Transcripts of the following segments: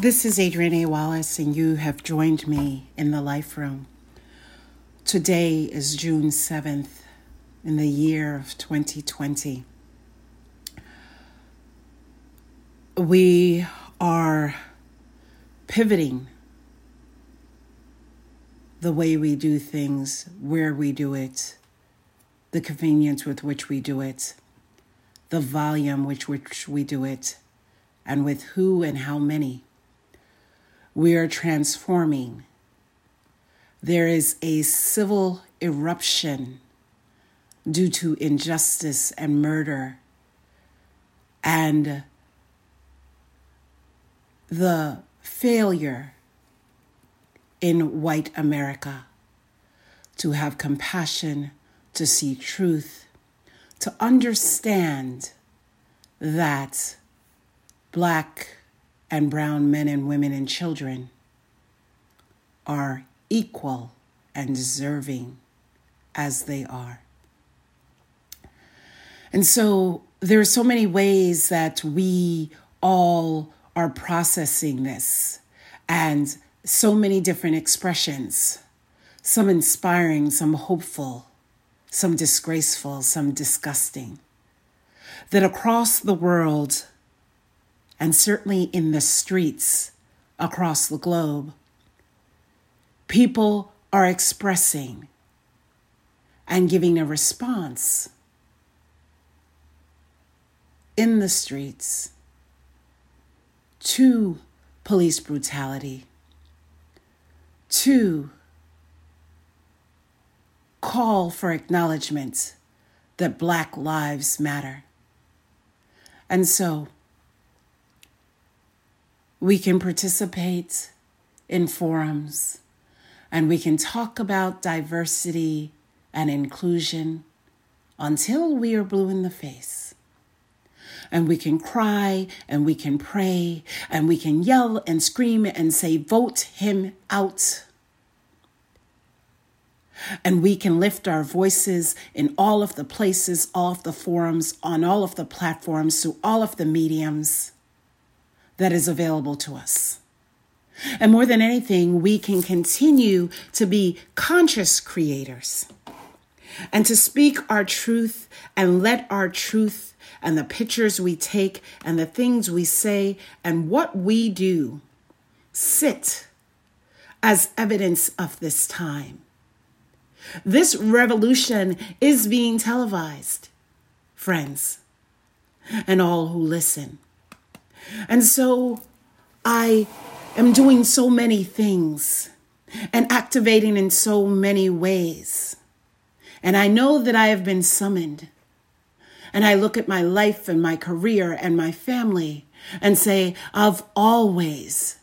This is Adrienne A. Wallace, and you have joined me in the Life Room. Today is June 7th in the year of 2020. We are pivoting the way we do things, where we do it, the convenience with which we do it, the volume with which we do it, and with who and how many. We are transforming. There is a civil eruption due to injustice and murder and the failure in white America to have compassion, to see truth, to understand that black and brown men and women and children are equal and deserving as they are. And so there are so many ways that we all are processing this and so many different expressions, some inspiring, some hopeful, some disgraceful, some disgusting. That across the world, and certainly in the streets across the globe, people are expressing and giving a response in the streets to police brutality, to call for acknowledgement that Black lives matter. And so, we can participate in forums and we can talk about diversity and inclusion until we are blue in the face. And we can cry and we can pray and we can yell and scream and say, Vote him out. And we can lift our voices in all of the places, all of the forums, on all of the platforms, through all of the mediums that is available to us. And more than anything, we can continue to be conscious creators and to speak our truth and let our truth and the pictures we take and the things we say and what we do sit as evidence of this time. This revolution is being televised, friends, and all who listen. And so I am doing so many things and activating in so many ways. And I know that I have been summoned. And I look at my life and my career and my family and say, I've always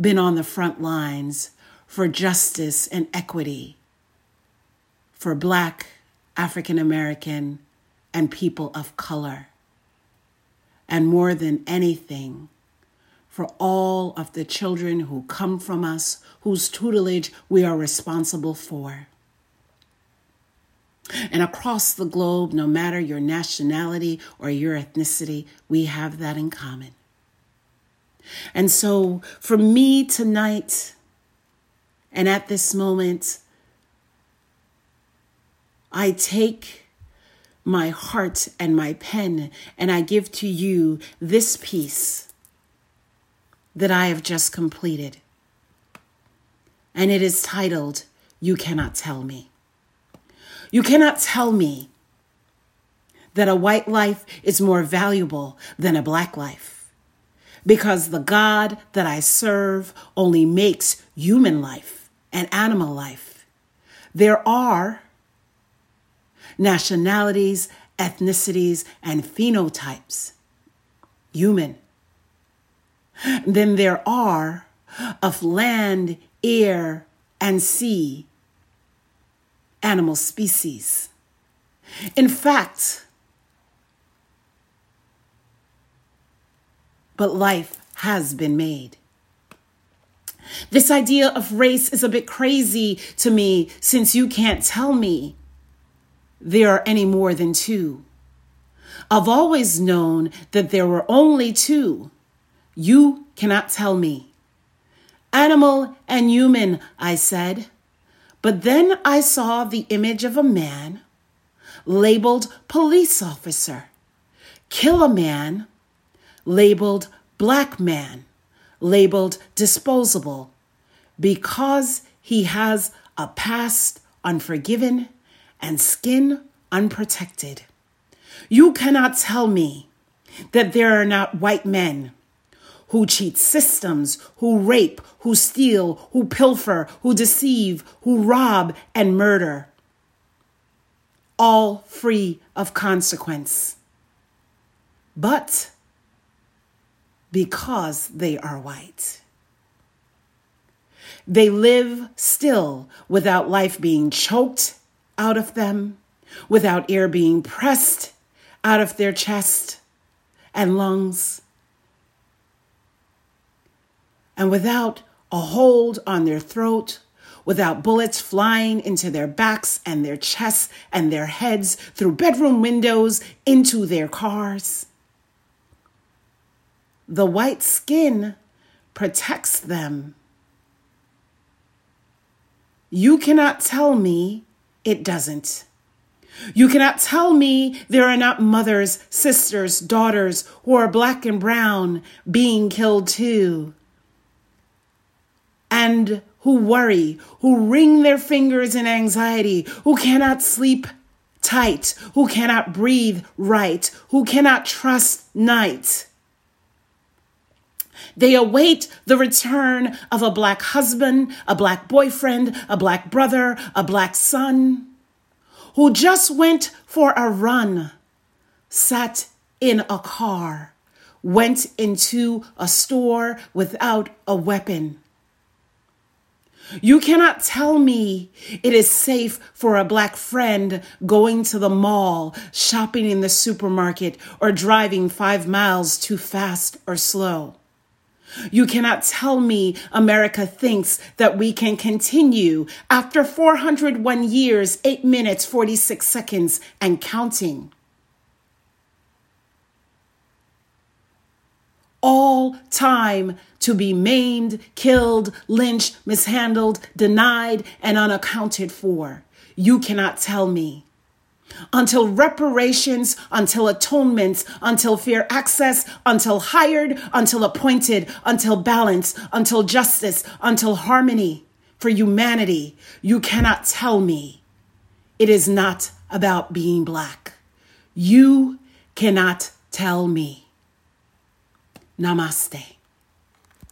been on the front lines for justice and equity for Black, African American, and people of color and more than anything, for all of the children who come from us, whose tutelage we are responsible for. And across the globe, no matter your nationality or your ethnicity, we have that in common. And so, for me tonight, and at this moment, I take my heart and my pen, and I give to you this piece that I have just completed. And it is titled, You Cannot Tell Me. You cannot tell me that a white life is more valuable than a black life because the God that I serve only makes human life and animal life. There are nationalities, ethnicities, and phenotypes. Human. Then there are of land, air, and sea animal species. In fact, but life has been made. This idea of race is a bit crazy to me since you can't tell me there are any more than two. I've always known that there were only two You cannot tell me. Animal and human, I said. But then I saw the image of a man labeled police officer, kill a man, labeled black man, labeled disposable, because he has a past unforgiven and skin unprotected. You cannot tell me that there are not white men who cheat systems, who rape, who steal, who pilfer, who deceive, who rob and murder, all free of consequence. But because they are white, they live still without life being choked out of them, without air being pressed out of their chest and lungs and without a hold on their throat, without bullets flying into their backs and their chests and their heads through bedroom windows into their cars. The white skin protects them. You cannot tell me it doesn't. You cannot tell me there are not mothers, sisters, daughters who are black and brown being killed too and who worry, who wring their fingers in anxiety, who cannot sleep tight, who cannot breathe right, who cannot trust night. They await the return of a black husband, a black boyfriend, a black brother, a black son, who just went for a run, sat in a car, went into a store without a weapon you cannot tell me it is safe for a black friend going to the mall, shopping in the supermarket, or driving five miles too fast or slow. You cannot tell me America thinks that we can continue after 401 years, 8 minutes, 46 seconds, and counting. all time to be maimed, killed, lynched, mishandled, denied, and unaccounted for. You cannot tell me. Until reparations, until atonements, until fair access, until hired, until appointed, until balance, until justice, until harmony for humanity, you cannot tell me it is not about being black. You cannot tell me. Namaste.